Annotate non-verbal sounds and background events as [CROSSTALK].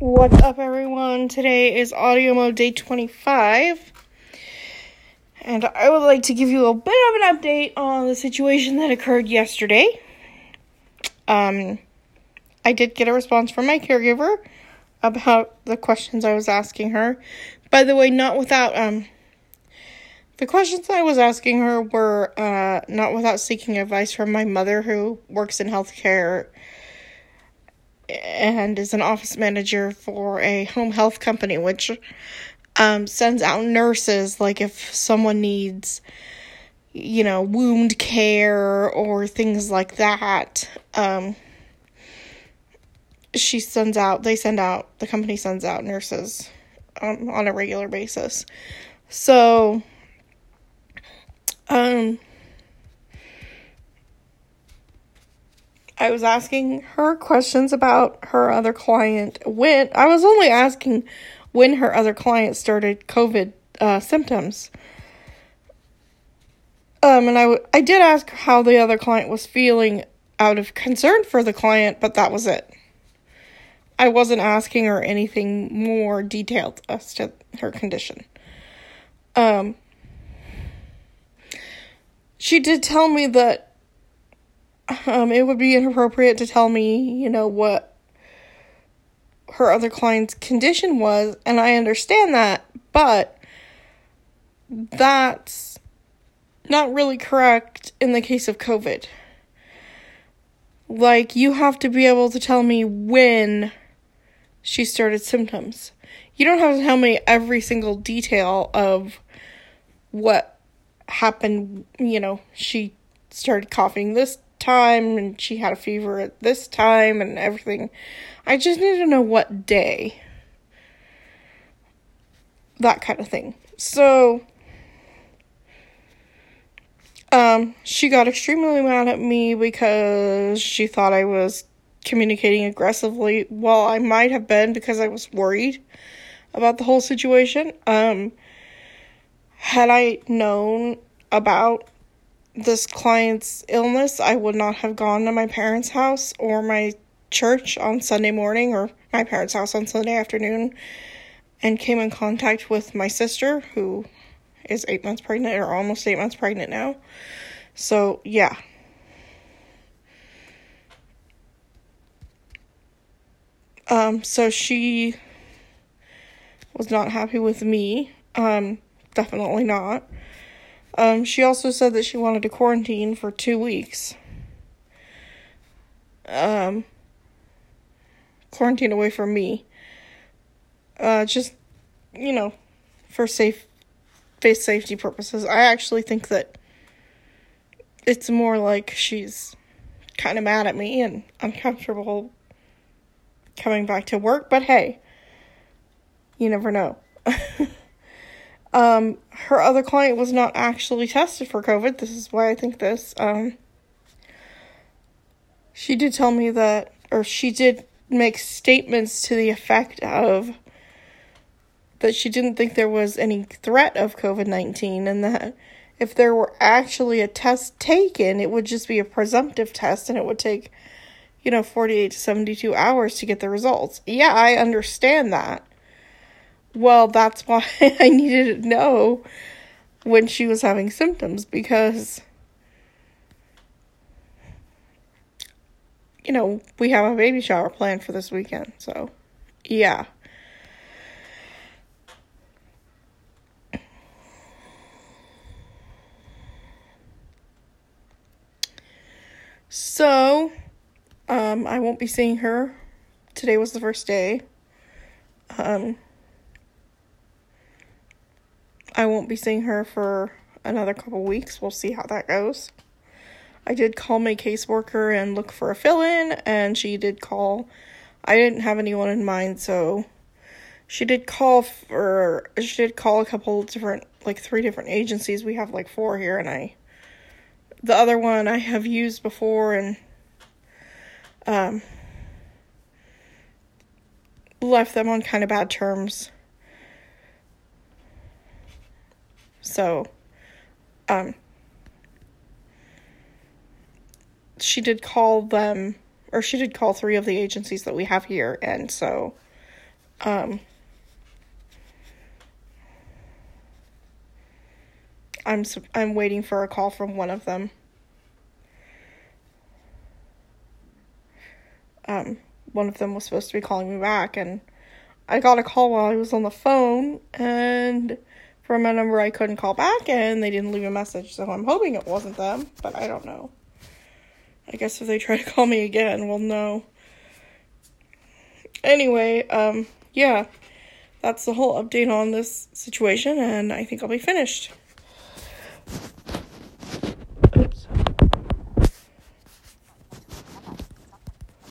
What's up, everyone? Today is audio mode day 25, and I would like to give you a bit of an update on the situation that occurred yesterday. Um, I did get a response from my caregiver about the questions I was asking her. By the way, not without, um, the questions I was asking her were, uh, not without seeking advice from my mother who works in healthcare and is an office manager for a home health company, which um, sends out nurses. Like if someone needs, you know, wound care or things like that, um, she sends out. They send out. The company sends out nurses um, on a regular basis. So, um I was asking her questions about her other client when I was only asking when her other client started COVID uh, symptoms. Um, and I, w- I did ask how the other client was feeling out of concern for the client, but that was it. I wasn't asking her anything more detailed as to her condition. Um, she did tell me that um, it would be inappropriate to tell me, you know, what her other client's condition was, and I understand that, but that's not really correct in the case of COVID. Like, you have to be able to tell me when she started symptoms. You don't have to tell me every single detail of what happened, you know, she started coughing this time and she had a fever at this time and everything. I just need to know what day. That kind of thing. So um she got extremely mad at me because she thought I was communicating aggressively. Well, I might have been because I was worried about the whole situation. Um had I known about this client's illness, I would not have gone to my parents' house or my church on Sunday morning or my parents' house on Sunday afternoon and came in contact with my sister who is eight months pregnant or almost eight months pregnant now. So, yeah. Um, so she was not happy with me. Um, definitely not. Um, she also said that she wanted to quarantine for two weeks. Um, quarantine away from me. Uh, just, you know, for safe, face safety purposes. I actually think that it's more like she's kind of mad at me and uncomfortable coming back to work, but hey, you never know. [LAUGHS] Um, her other client was not actually tested for COVID. This is why I think this. Um, she did tell me that, or she did make statements to the effect of that she didn't think there was any threat of COVID 19 and that if there were actually a test taken, it would just be a presumptive test and it would take, you know, 48 to 72 hours to get the results. Yeah, I understand that. Well, that's why [LAUGHS] I needed to know when she was having symptoms because you know, we have a baby shower planned for this weekend. So, yeah. So, um, I won't be seeing her. Today was the first day. Um, I won't be seeing her for another couple weeks. We'll see how that goes. I did call my caseworker and look for a fill in, and she did call. I didn't have anyone in mind, so she did call for. She did call a couple different, like three different agencies. We have like four here, and I. The other one I have used before and. Um, left them on kind of bad terms. So, um, she did call them, or she did call three of the agencies that we have here, and so Um, I'm I'm waiting for a call from one of them. Um, one of them was supposed to be calling me back, and I got a call while I was on the phone, and from a number I couldn't call back, and they didn't leave a message. So I'm hoping it wasn't them, but I don't know. I guess if they try to call me again, we'll know. Anyway, um, yeah, that's the whole update on this situation, and I think I'll be finished.